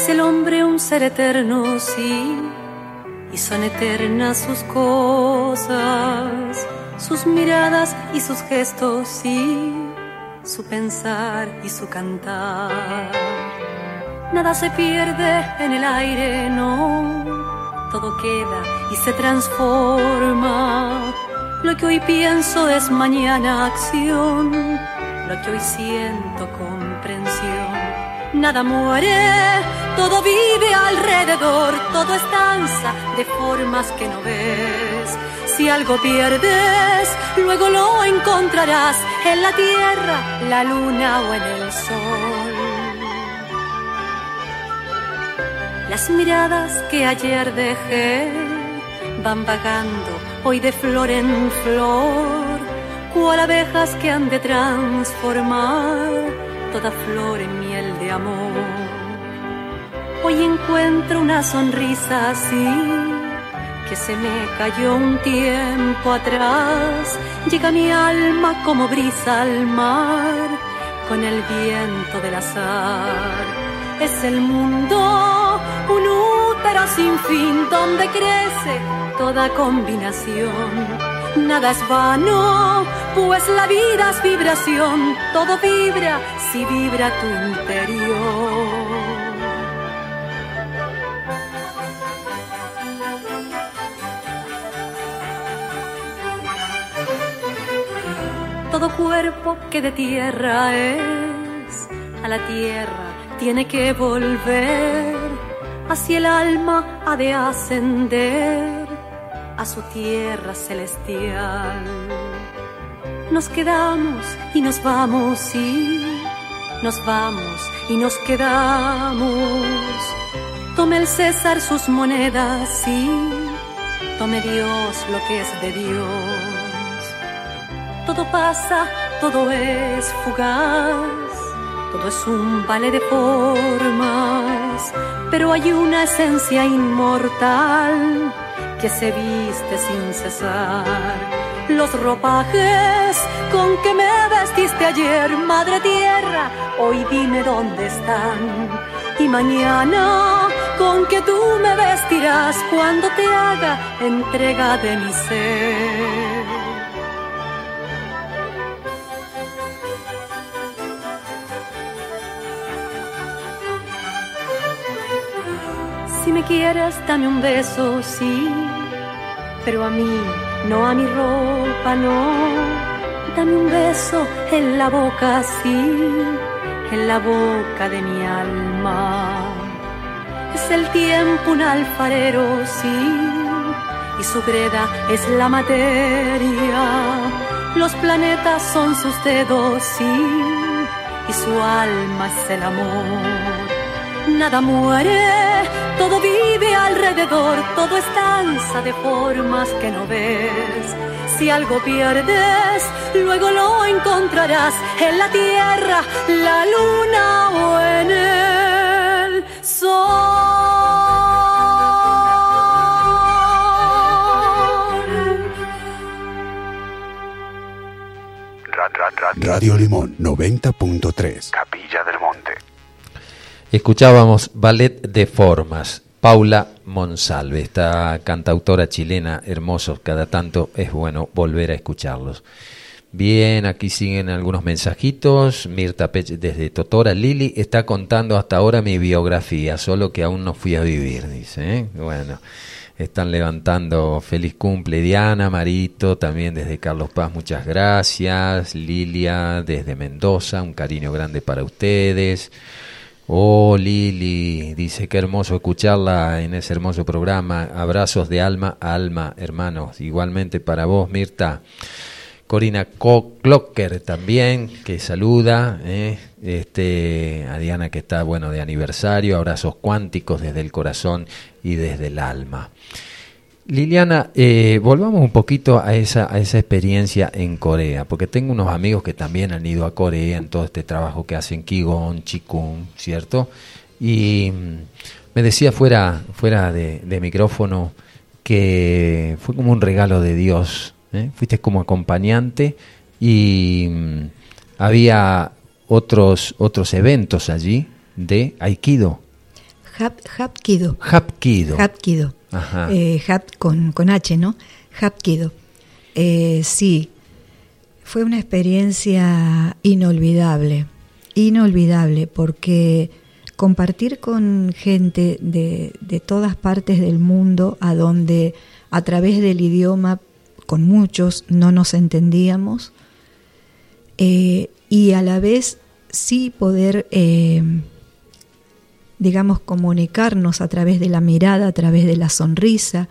Es el hombre un ser eterno, sí, y son eternas sus cosas, sus miradas y sus gestos, sí, su pensar y su cantar. Nada se pierde en el aire, no, todo queda y se transforma. Lo que hoy pienso es mañana acción, lo que hoy siento comprensión. Nada muere, todo vive alrededor, todo es danza de formas que no ves. Si algo pierdes, luego lo encontrarás en la tierra, la luna o en el sol. Las miradas que ayer dejé van vagando hoy de flor en flor, cual abejas que han de transformar toda flor en miel Hoy encuentro una sonrisa así que se me cayó un tiempo atrás. Llega mi alma como brisa al mar con el viento del azar. Es el mundo un útero sin fin donde crece toda combinación. Nada es vano, pues la vida es vibración, todo vibra si vibra tu interior. Todo cuerpo que de tierra es, a la tierra tiene que volver, así el alma ha de ascender a su tierra celestial. Nos quedamos y nos vamos y nos vamos y nos quedamos. Tome el César sus monedas y tome Dios lo que es de Dios. Todo pasa, todo es fugaz, todo es un vale de formas, pero hay una esencia inmortal que se viste sin cesar. Los ropajes con que me vestiste ayer, Madre Tierra, hoy dime dónde están. Y mañana con que tú me vestirás cuando te haga entrega de mi ser. Si me quieres, dame un beso, sí, pero a mí, no a mi ropa, no. Dame un beso en la boca, sí, en la boca de mi alma. Es el tiempo un alfarero, sí, y su greda es la materia. Los planetas son sus dedos, sí, y su alma es el amor. Nada muere, todo vive alrededor, todo es danza de formas que no ves. Si algo pierdes, luego lo encontrarás en la tierra, la luna o en el sol. Radio Limón 90.3 Capilla del Monte. Escuchábamos Ballet de Formas, Paula Monsalve, esta cantautora chilena, hermosos, cada tanto es bueno volver a escucharlos. Bien, aquí siguen algunos mensajitos. Mirta Pech desde Totora. Lili está contando hasta ahora mi biografía, solo que aún no fui a vivir, dice. ¿eh? Bueno, están levantando feliz cumple Diana, Marito, también desde Carlos Paz, muchas gracias. Lilia desde Mendoza, un cariño grande para ustedes. Oh, Lili, dice que hermoso escucharla en ese hermoso programa. Abrazos de alma a alma, hermanos. Igualmente para vos, Mirta. Corina Clocker también, que saluda. ¿eh? Este, a Diana que está, bueno, de aniversario. Abrazos cuánticos desde el corazón y desde el alma. Liliana, eh, volvamos un poquito a esa, a esa experiencia en Corea, porque tengo unos amigos que también han ido a Corea en todo este trabajo que hacen Kigon, Chikung, ¿cierto? Y mm, me decía fuera, fuera de, de micrófono que fue como un regalo de Dios, ¿eh? fuiste como acompañante y mm, había otros, otros eventos allí de Aikido. Hapkido. Hapkido. Hapkido. Eh, hap con, con H, ¿no? Hapkido. Eh, sí, fue una experiencia inolvidable, inolvidable, porque compartir con gente de, de todas partes del mundo, a donde a través del idioma con muchos no nos entendíamos, eh, y a la vez sí poder, digamos, comunicarnos a través de la mirada, a través de la sonrisa,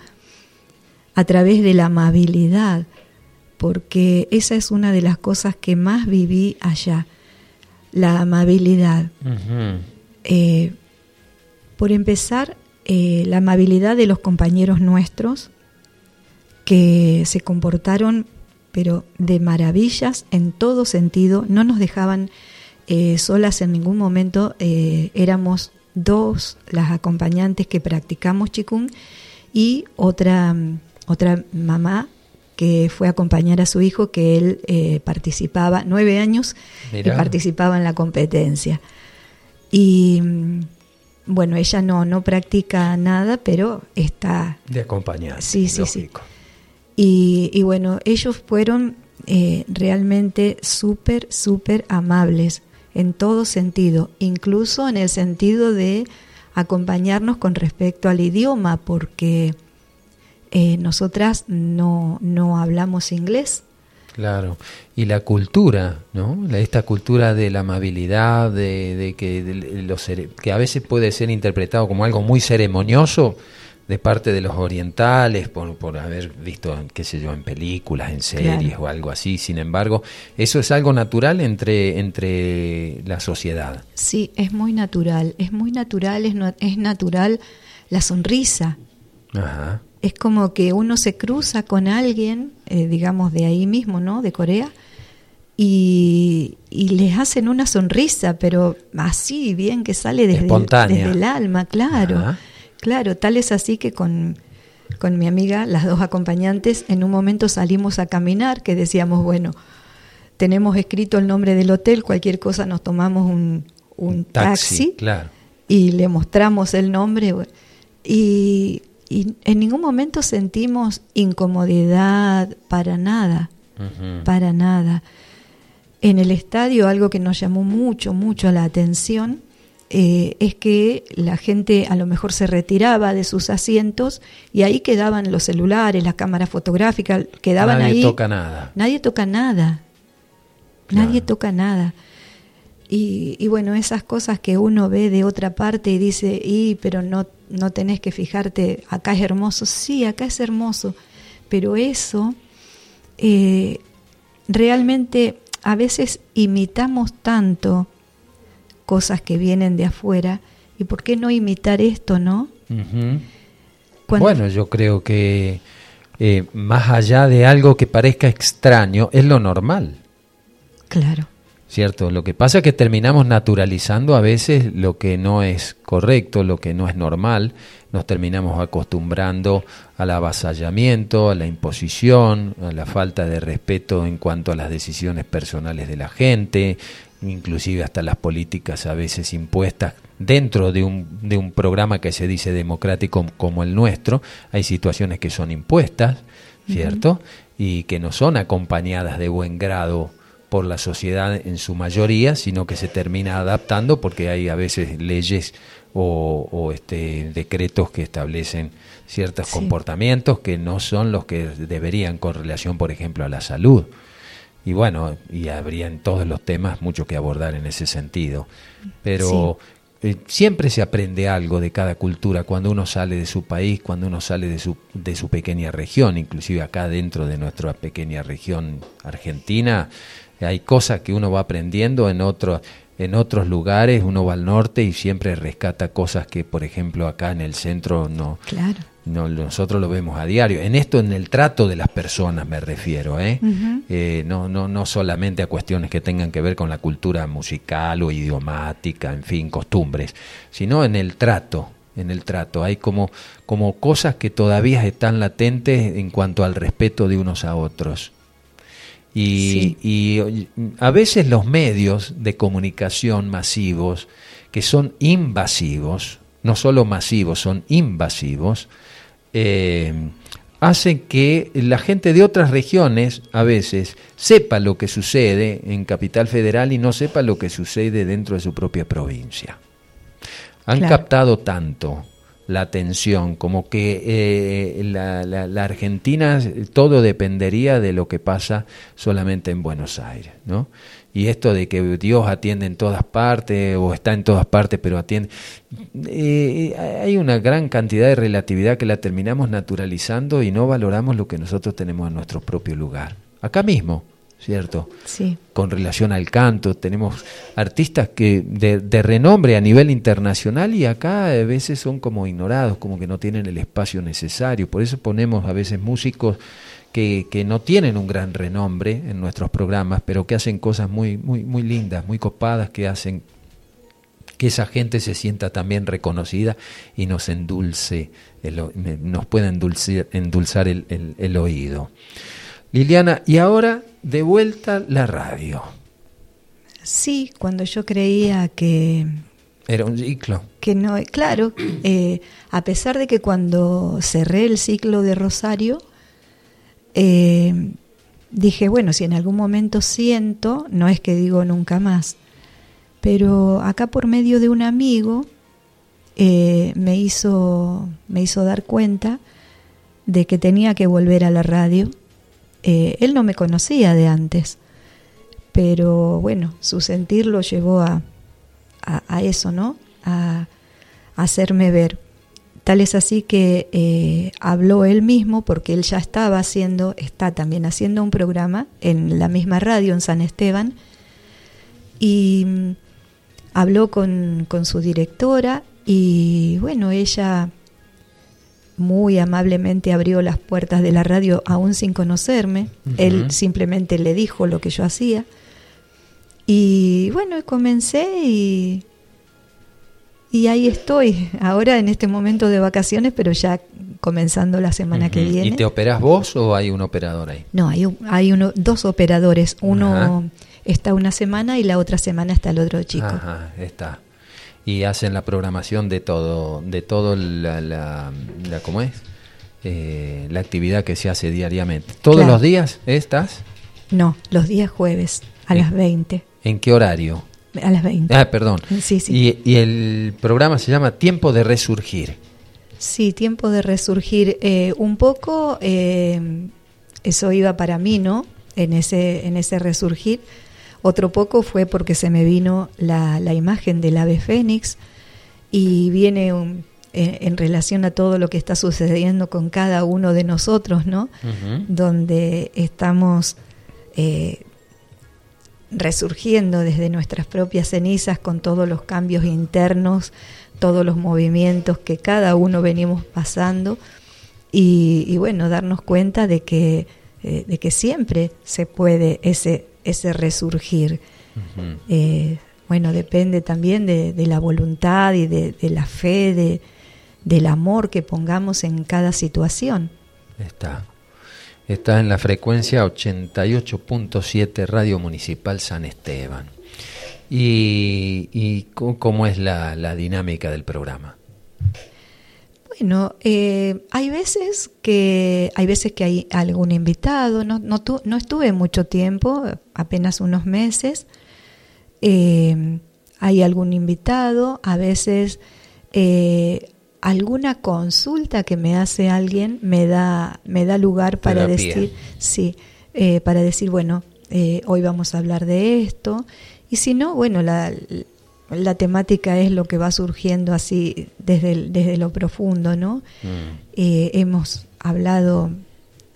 a través de la amabilidad, porque esa es una de las cosas que más viví allá, la amabilidad. Eh, por empezar, eh, la amabilidad de los compañeros nuestros, que se comportaron, pero de maravillas en todo sentido, no nos dejaban eh, solas en ningún momento, éramos dos las acompañantes que practicamos chikung y otra, otra mamá que fue a acompañar a su hijo, que él eh, participaba, nueve años, y participaba en la competencia. Y mm, bueno, ella no, no practica nada, pero está... De acompañar. Sí, sí, sí. Y, y, bueno, ellos fueron eh, realmente súper, súper amables en todo sentido, incluso en el sentido de acompañarnos con respecto al idioma, porque eh, nosotras no, no hablamos inglés. Claro, y la cultura, ¿no? Esta cultura de la amabilidad, de, que, los, que a veces puede ser interpretado como algo muy ceremonioso de parte de los orientales, por, por haber visto, qué sé yo, en películas, en series o algo así. Sin embargo, eso es algo natural entre, entre la sociedad. Sí, es muy natural, es muy natural, es, es natural la sonrisa. Ajá es como que uno se cruza con alguien, eh, digamos, de ahí mismo, ¿no? De Corea, y, les hacen una sonrisa, pero así, bien que sale desde, desde el alma, claro. Claro, tal es así que con, con mi amiga, las dos acompañantes, en un momento salimos a caminar, que decíamos, bueno, tenemos escrito el nombre del hotel, cualquier cosa nos tomamos un, un taxi, claro. y le mostramos el nombre. Y y en ningún momento sentimos incomodidad para nada, para nada. En el estadio algo que nos llamó mucho, mucho la atención eh, es que la gente a lo mejor se retiraba de sus asientos y ahí quedaban los celulares, las cámaras fotográficas, quedaban ahí. Nadie toca nada. Nadie toca nada. Nadie toca nada. Y, bueno, esas cosas que uno ve de otra parte y dice, y pero no, no tenés que fijarte, acá es hermoso, sí, acá es hermoso, pero eso eh, realmente a veces imitamos tanto cosas que vienen de afuera, y por qué no imitar esto, ¿no? Bueno, yo creo que eh, más allá de algo que parezca extraño, es lo normal. Claro. ¿cierto? Lo que pasa es que terminamos naturalizando a veces lo que no es correcto, lo que no es normal, nos terminamos acostumbrando al avasallamiento, a la imposición, a la falta de respeto en cuanto a las decisiones personales de la gente, inclusive hasta las políticas a veces impuestas dentro de un, de un programa que se dice democrático como el nuestro, hay situaciones que son impuestas, ¿cierto? Y que no son acompañadas de buen grado por la sociedad en su mayoría, sino que se termina adaptando porque hay a veces leyes o, este, decretos que establecen ciertos comportamientos que no son los que deberían con relación, por ejemplo, a la salud. Y bueno, y habría en todos los temas mucho que abordar en ese sentido. Pero eh, siempre se aprende algo de cada cultura cuando uno sale de su país, cuando uno sale de su, de su pequeña región, inclusive acá dentro de nuestra pequeña región argentina hay cosas que uno va aprendiendo en otros en otros lugares, uno va al norte y siempre rescata cosas que, por ejemplo, acá en el centro no, claro. No nosotros lo vemos a diario. En esto, en el trato de las personas me refiero, ¿eh? eh no, no, no solamente a cuestiones que tengan que ver con la cultura musical o idiomática, en fin, costumbres, sino en el trato, en el trato. Hay como, como cosas que todavía están latentes en cuanto al respeto de unos a otros. Y, a veces los medios de comunicación masivos, que son invasivos, no solo masivos, son invasivos, eh, hacen que la gente de otras regiones a veces sepa lo que sucede en Capital Federal y no sepa lo que sucede dentro de su propia provincia. Han captado tanto la atención, como que eh, la, la, Argentina todo dependería de lo que pasa solamente en Buenos Aires, ¿no? Y esto de que Dios atiende en todas partes o está en todas partes pero atiende, eh, hay una gran cantidad de relatividad que la terminamos naturalizando y no valoramos lo que nosotros tenemos en nuestro propio lugar, acá mismo, ¿cierto? Sí. Con relación al canto, tenemos artistas que de, renombre a nivel internacional y acá a veces son como ignorados, como que no tienen el espacio necesario. Por eso ponemos a veces músicos que, que no tienen un gran renombre en nuestros programas, pero que hacen cosas muy, muy, muy lindas, muy copadas, que hacen que esa gente se sienta también reconocida y nos endulce, nos pueda endulzar, endulzar el, el oído. Liliana, y ahora de vuelta la radio. Sí, cuando yo creía que... Era un ciclo. Que no, claro, eh, a pesar de que cuando cerré el ciclo de Rosario, eh, dije, bueno, si en algún momento siento, no es que digo nunca más, pero acá por medio de un amigo eh, me, hizo, me hizo dar cuenta de que tenía que volver a la radio eh, él no me conocía de antes, pero bueno, su sentir lo llevó a, a, eso, ¿no? A, hacerme ver. Tal es así que eh, habló él mismo, porque él ya estaba haciendo, está también haciendo un programa en la misma radio en San Esteban, y mm, habló con, con su directora y bueno, ella muy amablemente abrió las puertas de la radio aún sin conocerme. Él simplemente le dijo lo que yo hacía. Y bueno, comencé y, y ahí estoy, ahora en este momento de vacaciones, pero ya comenzando la semana que viene. ¿Y te operas vos o hay un operador ahí? No, hay, hay uno, dos operadores. Uno está una semana y la otra semana está el otro chico. Ajá, está y hacen la programación de todo, de todo la, la, ¿cómo es? Eh, la actividad que se hace diariamente. ¿Todos los días estás? No, los días jueves a las 20. ¿En qué horario? A las 20. Ah, perdón. Sí, sí. Y, el programa se llama Tiempo de Resurgir. Sí, Tiempo de Resurgir. Eh, un poco, eh, eso iba para mí, ¿no? En ese, en ese resurgir otro poco fue porque se me vino la, la imagen del ave fénix y viene en, relación a todo lo que está sucediendo con cada uno de nosotros, ¿no? Donde estamos eh, resurgiendo desde nuestras propias cenizas con todos los cambios internos, todos los movimientos que cada uno venimos pasando y, bueno, darnos cuenta de que, eh, de que siempre se puede ese ese resurgir. Eh, bueno, depende también de, la voluntad y de, la fe, de, del amor que pongamos en cada situación. Está. Está en la frecuencia 88.7 Radio Municipal San Esteban. ¿Y, cómo es la dinámica del programa? Bueno, eh, hay veces que hay veces que hay algún invitado. No, no, no estuve mucho tiempo, apenas unos meses. Eh, hay algún invitado. A veces eh, alguna consulta que me hace alguien me da me da lugar para decir sí, para decir bueno hoy vamos a hablar de esto. Y si no, bueno la la temática es lo que va surgiendo así desde, desde lo profundo, ¿no? Mm. Eh, hemos hablado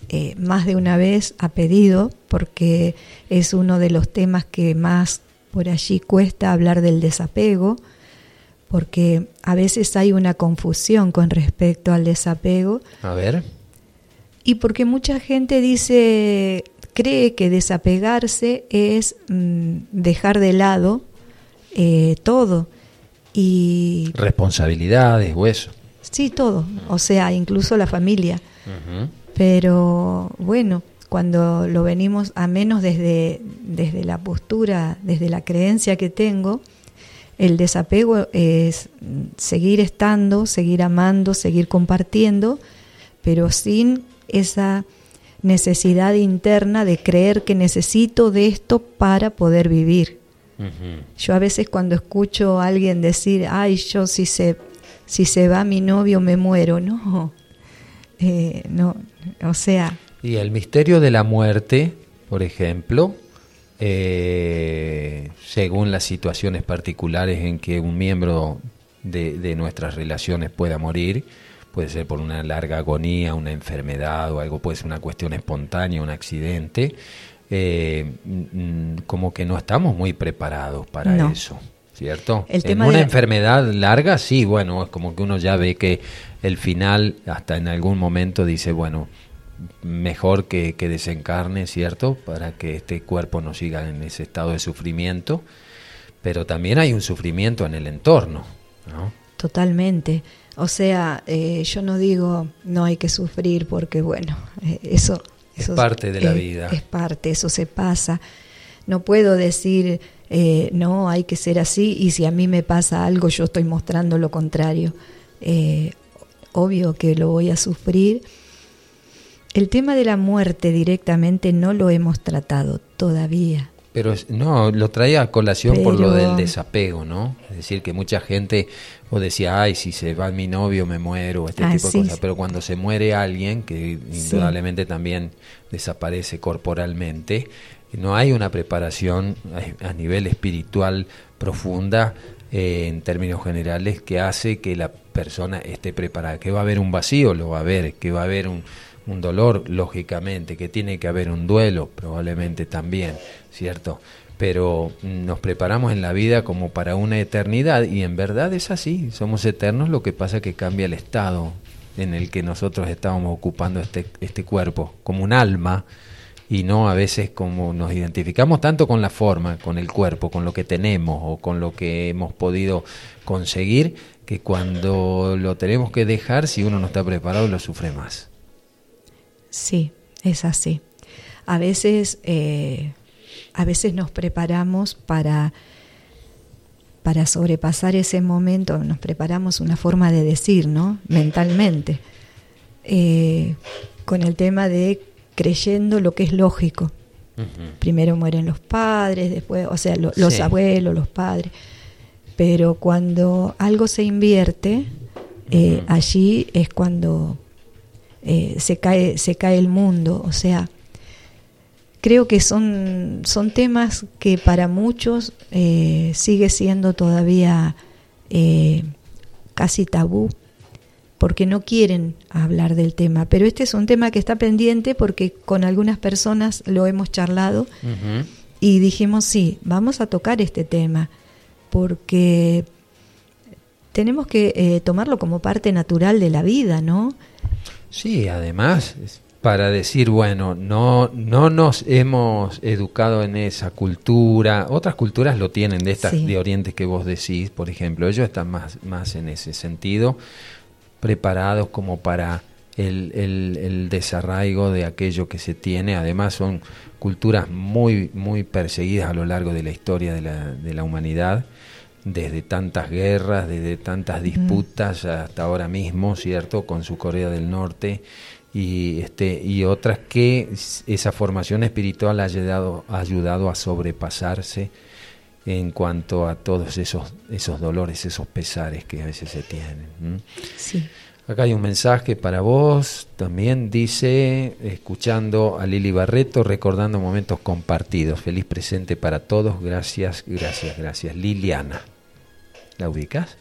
eh, más de una vez a pedido, porque es uno de los temas que más por allí cuesta hablar del desapego, porque a veces hay una confusión con respecto al desapego. A ver. Y porque mucha gente dice, cree que desapegarse es mm, dejar de lado eh, todo. Y, Responsabilidades o eso. Sí, todo. O sea, incluso la familia. Pero bueno, cuando lo venimos, a menos desde, desde la postura, desde la creencia que tengo, El desapego es seguir estando, seguir amando, seguir compartiendo, pero sin esa necesidad interna de creer que necesito de esto para poder vivir. Yo a veces cuando escucho a alguien decir, ay, yo si se, si se va mi novio me muero, no, eh, no, o sea... Y el misterio de la muerte, por ejemplo, eh, según las situaciones particulares en que un miembro de, de nuestras relaciones pueda morir, puede ser por una larga agonía, una enfermedad o algo, puede ser una cuestión espontánea, un accidente, eh, mm, como que no estamos muy preparados para eso. ¿Cierto? en una enfermedad larga, sí, bueno, es como que uno ya ve que el final, hasta en algún momento dice, bueno, mejor que, que desencarne, ¿cierto? Para que este cuerpo no siga en ese estado de sufrimiento, pero también hay un sufrimiento en el entorno, ¿no? Totalmente. O sea, eh, yo no digo no hay que sufrir porque, bueno, eh, eso, es parte de la vida. Es parte, eso se pasa. No puedo decir eh, no hay que ser así y si a mí me pasa algo yo estoy mostrando lo contrario. obvio que lo voy a sufrir. El tema de la muerte directamente no lo hemos tratado todavía. Pero no, lo traía a colación por lo del desapego, ¿no? Es decir, que mucha gente o decía, ay, si se va mi novio me muero, este tipo de cosas. Pero cuando se muere alguien, que indudablemente también desaparece corporalmente, no hay una preparación a, nivel espiritual profunda eh, en términos generales que hace que la persona esté preparada. Que va a haber un vacío, lo va a haber, que va a haber un, un dolor, lógicamente, que tiene que haber un duelo, probablemente también, ¿cierto? Pero nos preparamos en la vida como para una eternidad y en verdad es así, somos eternos, lo que pasa es que cambia el estado en el que nosotros estábamos ocupando este, este cuerpo, como un alma, y no a veces como nos identificamos tanto con la forma, con el cuerpo, con lo que tenemos o con lo que hemos podido conseguir, que cuando lo tenemos que dejar, si uno no está preparado, lo sufre más. Sí, es así. A veces, eh, a veces nos preparamos para, para sobrepasar ese momento, nos preparamos una forma de decir, ¿no? Mentalmente, eh, con el tema de creyendo lo que es lógico. Primero mueren los padres, después, o sea, los abuelos, los padres. Pero cuando algo se invierte, eh, allí es cuando eh, se, cae, se cae el mundo. O sea, creo que son, son temas que para muchos eh, sigue siendo todavía eh, casi tabú porque no quieren hablar del tema. Pero este es un tema que está pendiente porque con algunas personas lo hemos charlado y dijimos, sí, vamos a tocar este tema porque tenemos que tomarlo como parte natural de la vida, ¿no? Sí, además, para decir, bueno, no, no nos hemos educado en esa cultura, otras culturas lo tienen, de estas de Oriente que vos decís, por ejemplo, ellos están más, más en ese sentido, preparados como para el, el, desarraigo de aquello que se tiene, además son culturas muy, muy perseguidas a lo largo de la historia de la, de la humanidad, desde tantas guerras, desde tantas disputas hasta ahora mismo, ¿cierto? Con su Corea del Norte y este y otras que esa formación espiritual ha ayudado, ha ayudado a sobrepasarse en cuanto a todos esos esos dolores, esos pesares que a veces se tienen. Sí. Acá hay un mensaje para vos, también dice, escuchando a Lili Barreto, recordando momentos compartidos. Feliz presente para todos, gracias, gracias, gracias. Liliana. ¿La ubicas?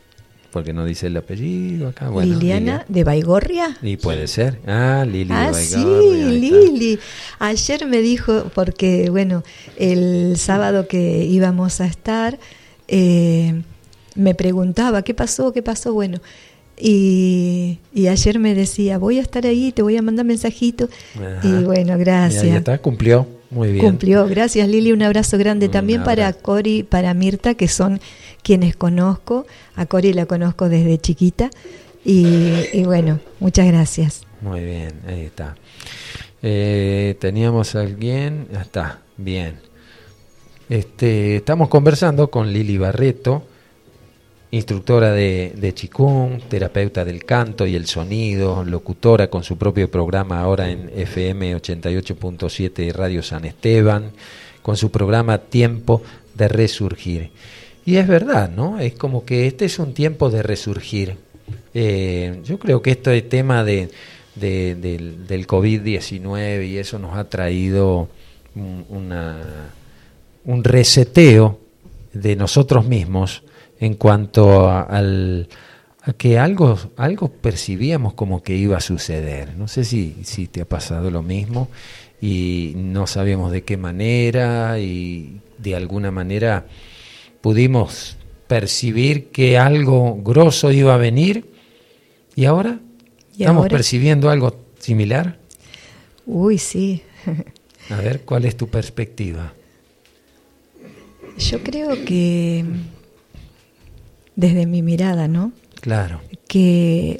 Porque no dice el apellido acá. Liliana de Baigorria. Y puede ser. Ah, Lili ah, Sí, Lili. Ayer me dijo, porque bueno, el sábado que íbamos a estar, eh, me preguntaba, ¿qué pasó? ¿Qué pasó? Bueno, y, ayer me decía, voy a estar ahí, te voy a mandar mensajito. Y bueno, gracias. Ya, está, cumplió. Muy bien. Cumplió. Gracias, Lili. Un abrazo grande también para Cori, para Mirta, que son quienes conozco. A Cori la conozco desde chiquita. Y, bueno, muchas gracias. Muy bien, ahí está. Eh, teníamos a alguien, ya está, bien. Este, estamos conversando con Lili Barreto instructora de, de Chikung, terapeuta del canto y el sonido, locutora con su propio programa ahora en FM 88.7 Radio San Esteban, con su programa Tiempo de Resurgir. Y es verdad, ¿no? Es como que este es un tiempo de resurgir. Eh, yo creo que este tema de, del, del COVID-19 y eso nos ha traído un, una, un reseteo de nosotros mismos en cuanto a, al, a que algo, algo percibíamos como que iba a suceder. No sé si, si te ha pasado lo mismo y no sabíamos de qué manera y de alguna manera pudimos percibir que algo grosso iba a venir y ahora estamos percibiendo algo similar. Uy, sí. a ver, ¿cuál es tu perspectiva? Yo creo que desde mi mirada, ¿no? Claro. Que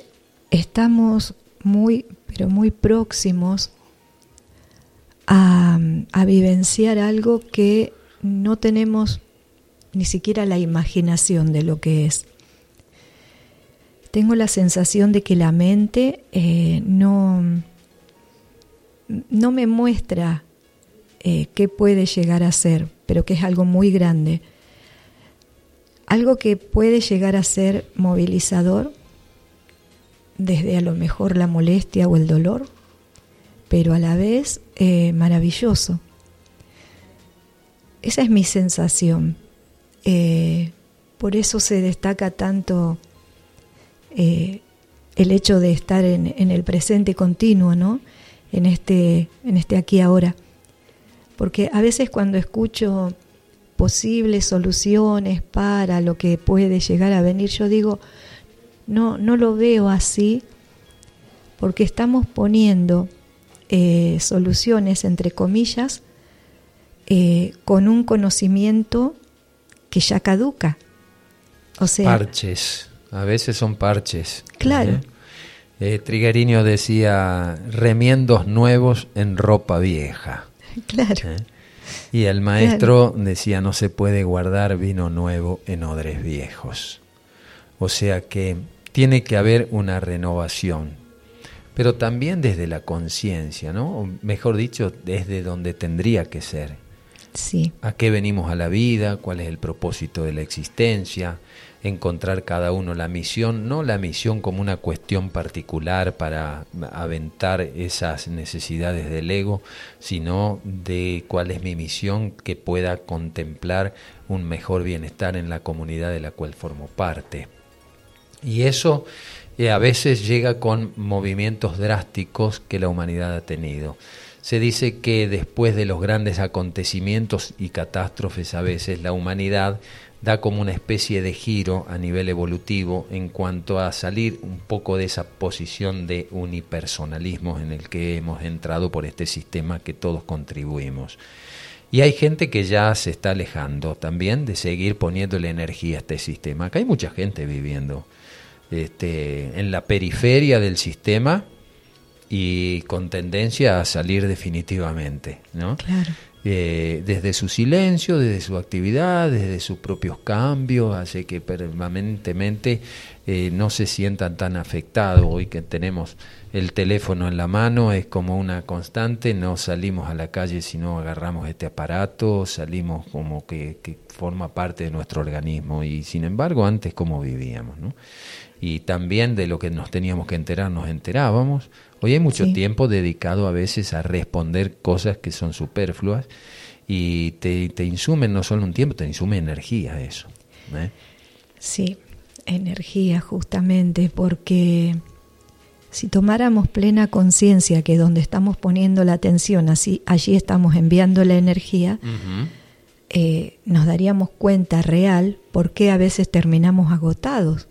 estamos muy, pero muy próximos a, a vivenciar algo que no tenemos ni siquiera la imaginación de lo que es. Tengo la sensación de que la mente eh, no, no me muestra eh, qué puede llegar a ser, pero que es algo muy grande. Algo que puede llegar a ser movilizador desde a lo mejor la molestia o el dolor, pero a la vez eh, maravilloso. Esa es mi sensación. Eh, por eso se destaca tanto eh, el hecho de estar en, el presente continuo, ¿no? En este, en este aquí ahora. Porque a veces cuando escucho posibles soluciones para lo que puede llegar a venir, yo digo, no, no lo veo así, porque estamos poniendo eh, soluciones, entre comillas, con un conocimiento que ya caduca. O sea, parches, a veces son parches. Claro. ¿eh? Eh, decía remiendos nuevos en ropa vieja. Claro. ¿Eh? Y el maestro decía no se puede guardar vino nuevo en odres viejos. O sea que tiene que haber una renovación, pero también desde la conciencia, ¿no? O mejor dicho, desde donde tendría que ser. ¿A qué venimos a la vida? ¿Cuál es el propósito de la existencia? Encontrar cada uno la misión, no la misión como una cuestión particular para aventar esas necesidades del ego, sino de cuál es mi misión que pueda contemplar un mejor bienestar en la comunidad de la cual formo parte. Y eso eh, a veces llega con movimientos drásticos que la humanidad ha tenido. Se dice que después de los grandes acontecimientos y catástrofes a veces la humanidad da como una especie de giro a nivel evolutivo en cuanto a salir un poco de esa posición de unipersonalismo en el que hemos entrado por este sistema que todos contribuimos. Y hay gente que ya se está alejando también de seguir poniéndole energía a este sistema. Acá hay mucha gente viviendo este, en la periferia del sistema y con tendencia a salir definitivamente, ¿no? Claro. Eh, desde su silencio, desde su actividad, desde sus propios cambios, hace que permanentemente eh, no se sientan tan afectados. Hoy que tenemos el teléfono en la mano es como una constante, no salimos a la calle si no agarramos este aparato, salimos como que, que forma parte de nuestro organismo y sin embargo antes cómo vivíamos, ¿no? Y también de lo que nos teníamos que enterar nos enterábamos, Hoy hay mucho tiempo dedicado a veces a responder cosas que son superfluas y te, te insumen no solo un tiempo, te insume energía eso. ¿eh? Sí, energía justamente, porque si tomáramos plena conciencia que donde estamos poniendo la atención, así, allí estamos enviando la energía, eh, nos daríamos cuenta real por qué a veces terminamos agotados.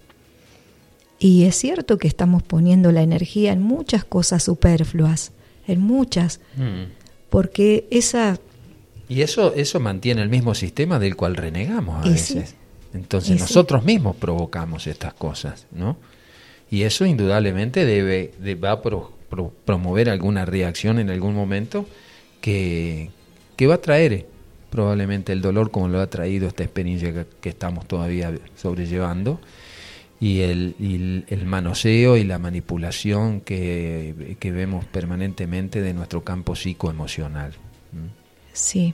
Y es cierto que estamos poniendo la energía en muchas cosas superfluas, en muchas, mm. porque esa... Y eso, eso mantiene el mismo sistema del cual renegamos a veces. Entonces nosotros mismos provocamos estas cosas, ¿no? Y eso indudablemente debe, va a promover alguna reacción en algún momento que, que va a traer probablemente el dolor como lo ha traído esta experiencia que, estamos todavía sobrellevando y el, el, manoseo y la manipulación que, que, vemos permanentemente de nuestro campo psicoemocional. Sí.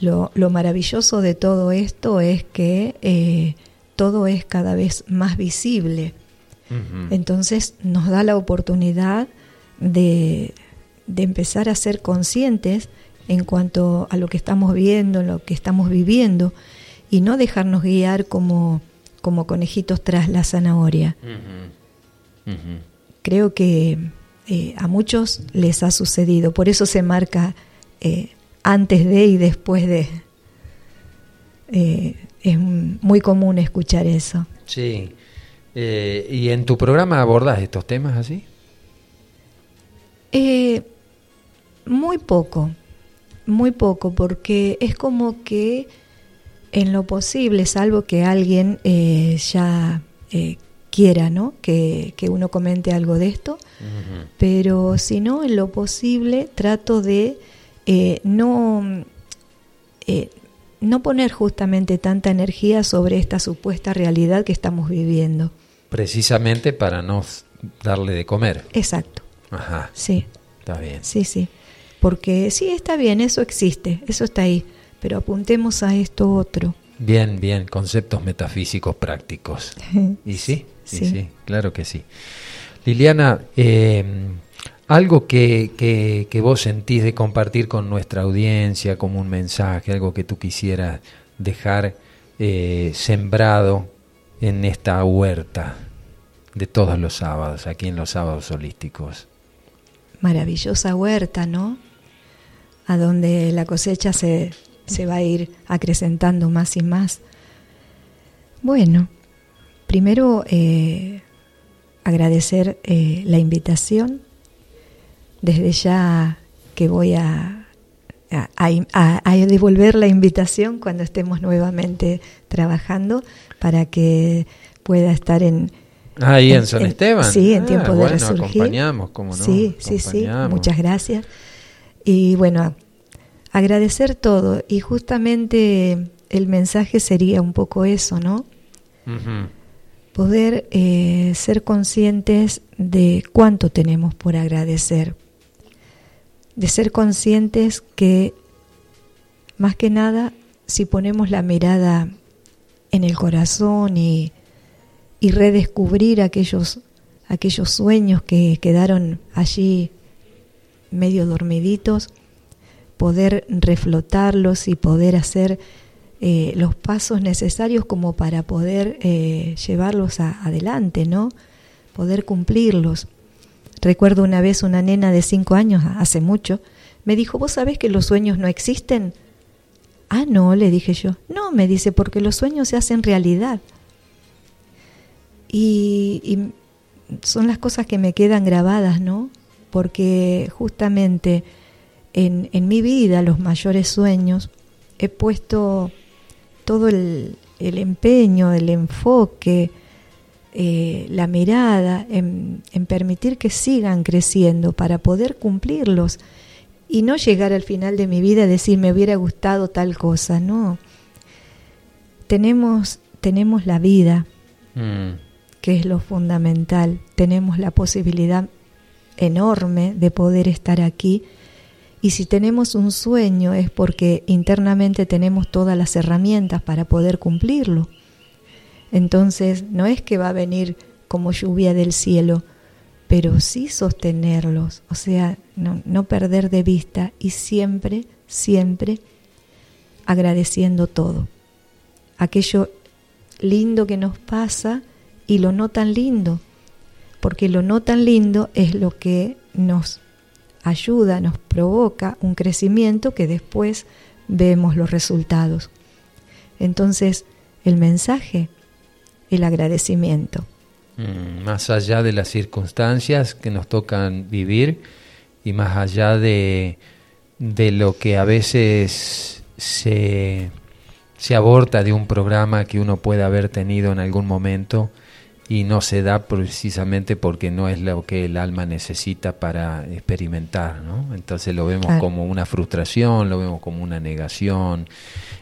Lo, lo, maravilloso de todo esto es que eh, todo es cada vez más visible. Entonces nos da la oportunidad de, de empezar a ser conscientes en cuanto a lo que estamos viendo, lo que estamos viviendo, y no dejarnos guiar como, como conejitos tras la zanahoria. Creo que eh, a muchos les ha sucedido, por eso se marca eh, antes de y después de. Eh, es muy común escuchar eso. Sí. ¿Y en tu programa abordas estos temas así? muy poco muy poco, porque es como que en lo posible, salvo que alguien eh, ya eh, quiera, ¿no? Que, uno comente algo de esto, pero si no, en lo posible trato de eh, no, no poner justamente tanta energía sobre esta supuesta realidad que estamos viviendo. Precisamente para no darle de comer. Exacto. Ajá. Sí. Está bien. Sí, sí porque sí, está bien, eso existe, eso está ahí, pero apuntemos a esto otro. Bien, bien, conceptos metafísicos prácticos. ¿Y sí? Sí, sí, claro que sí. Liliana, eh, algo que, que, vos sentís de compartir con nuestra audiencia como un mensaje, algo que tú quisieras dejar eh, sembrado en esta huerta de todos los sábados, aquí en los sábados holísticos. Maravillosa huerta, ¿no? a donde la cosecha se, se va a ir acrecentando más y más. Bueno, primero eh, agradecer eh, la invitación. Desde ya que voy a, a, devolver la invitación cuando estemos nuevamente trabajando para que pueda estar en... Ahí en, San Esteban. sí, en tiempo ah, de resurgir. acompañamos, como no. Sí, sí, sí. Muchas gracias. Y bueno, agradecer todo. Y justamente el mensaje sería un poco eso, ¿no? Poder eh, ser conscientes de cuánto tenemos por agradecer. De ser conscientes que, más que nada, si ponemos la mirada en el corazón y, y redescubrir aquellos, aquellos sueños que quedaron allí medio dormiditos, poder reflotarlos y poder hacer eh, los pasos necesarios como para poder eh, llevarlos adelante, ¿no? Poder cumplirlos. Recuerdo una vez una nena de cinco años, hace mucho, me dijo, ¿vos sabés que los sueños no existen? Ah, no, le dije yo. No, me dice, porque los sueños se hacen realidad. y son las cosas que me quedan grabadas, ¿no? porque justamente en, mi vida, los mayores sueños, he puesto todo el, empeño, el enfoque, eh, la mirada en, permitir que sigan creciendo para poder cumplirlos y no llegar al final de mi vida a decir me hubiera gustado tal cosa, no. Tenemos, tenemos la vida, mm. que es lo fundamental, tenemos la posibilidad enorme de poder estar aquí. Y si tenemos un sueño es porque internamente tenemos todas las herramientas para poder cumplirlo. Entonces no es que va a venir como lluvia del cielo, pero sí sostenerlos, o sea, no, no perder de vista y siempre, siempre agradeciendo todo. Aquello lindo que nos pasa y lo no tan lindo porque lo no tan lindo es lo que nos ayuda, nos provoca un crecimiento que después vemos los resultados. Entonces, el mensaje, el agradecimiento. Mm, más allá de las circunstancias que nos tocan vivir y más allá de, de lo que a veces se, se aborta de un programa que uno puede haber tenido en algún momento, y no se da precisamente porque no es lo que el alma necesita para experimentar, ¿no? Entonces lo vemos como una frustración, lo vemos como una negación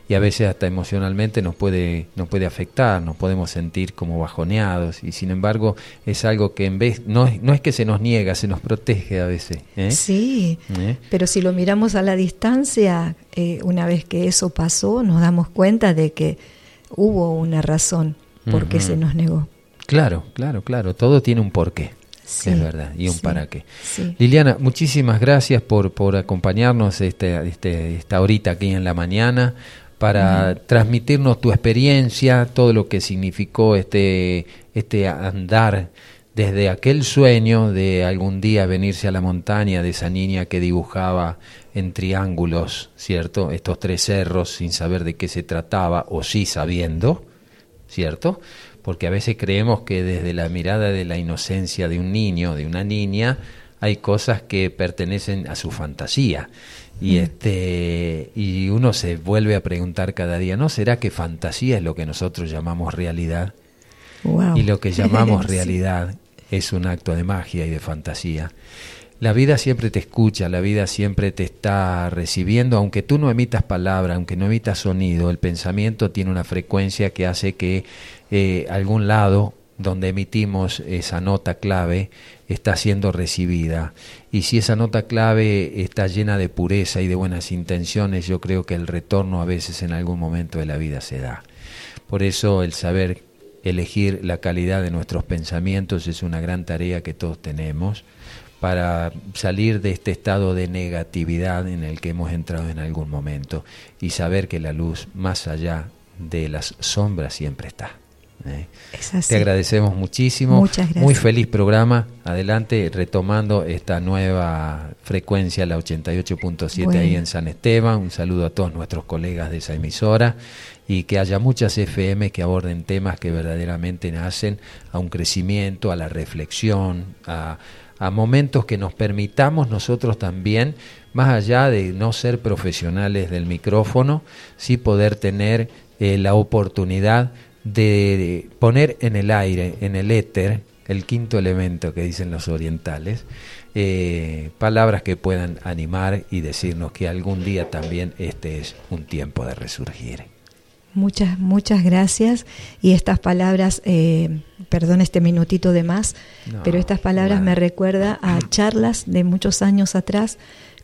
y a veces hasta emocionalmente nos puede nos puede afectar, nos podemos sentir como bajoneados y sin embargo es algo que en vez no es, no es que se nos niega, se nos protege a veces. ¿eh? Sí, ¿Eh? pero si lo miramos a la distancia, eh, una vez que eso pasó, nos damos cuenta de que hubo una razón por qué se nos negó. Claro, claro, claro. Todo tiene un porqué. es verdad, y un para qué. Liliana, muchísimas gracias por, por acompañarnos este, este, esta horita aquí en la mañana para transmitirnos tu experiencia, todo lo que significó este, este andar desde aquel sueño de algún día venirse a la montaña de esa niña que dibujaba en triángulos, ¿cierto? Estos tres cerros sin saber de qué se trataba o sí sabiendo, ¿cierto? Porque a veces creemos que desde la mirada de la inocencia de un niño, de una niña, hay cosas que pertenecen a su fantasía. Y mm. este y uno se vuelve a preguntar cada día, ¿no será que fantasía es lo que nosotros llamamos realidad? Y lo que llamamos realidad es un acto de magia y de fantasía. La vida siempre te escucha, la vida siempre te está recibiendo, aunque tú no emitas palabra, aunque no emitas sonido, el pensamiento tiene una frecuencia que hace que eh, algún lado donde emitimos esa nota clave está siendo recibida. Y si esa nota clave está llena de pureza y de buenas intenciones, yo creo que el retorno a veces en algún momento de la vida se da. Por eso el saber elegir la calidad de nuestros pensamientos es una gran tarea que todos tenemos para salir de este estado de negatividad en el que hemos entrado en algún momento y saber que la luz más allá de las sombras siempre está. ¿Eh? Te agradecemos muchísimo. Muchas Muy feliz programa. Adelante, retomando esta nueva frecuencia, la 88.7 ahí en San Esteban. Un saludo a todos nuestros colegas de esa emisora y que haya muchas FM que aborden temas que verdaderamente nacen a un crecimiento, a la reflexión, a a momentos que nos permitamos nosotros también, más allá de no ser profesionales del micrófono, sí poder tener eh, la oportunidad de poner en el aire, en el éter, el quinto elemento que dicen los orientales, eh, palabras que puedan animar y decirnos que algún día también este es un tiempo de resurgir. Muchas, muchas gracias. Y estas palabras, eh, perdón este minutito de más, pero estas palabras me recuerda a charlas de muchos años atrás,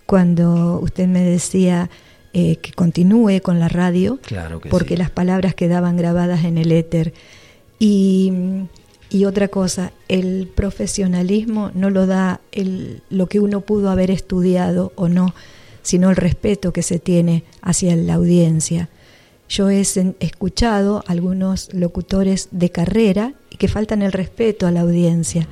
cuando usted me decía eh, que continúe con la radio, porque las palabras quedaban grabadas en el éter. Y, y, otra cosa, el profesionalismo no lo da el, lo que uno pudo haber estudiado o no, sino el respeto que se tiene hacia la audiencia yo he escuchado algunos locutores de carrera que faltan el respeto a la audiencia.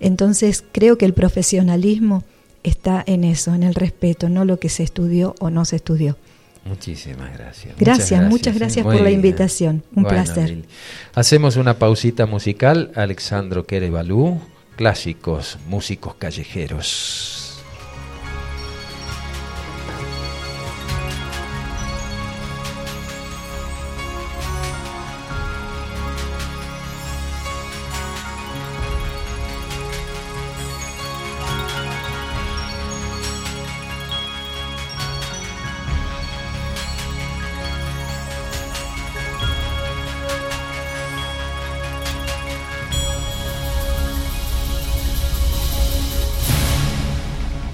Entonces creo que el profesionalismo está en eso, en el respeto, no lo que se estudió o no se estudió. Muchísimas gracias. Gracias, muchas gracias, por la invitación. Un placer. Hacemos una pausita musical. Alexandro Querebalú, clásicos, músicos callejeros.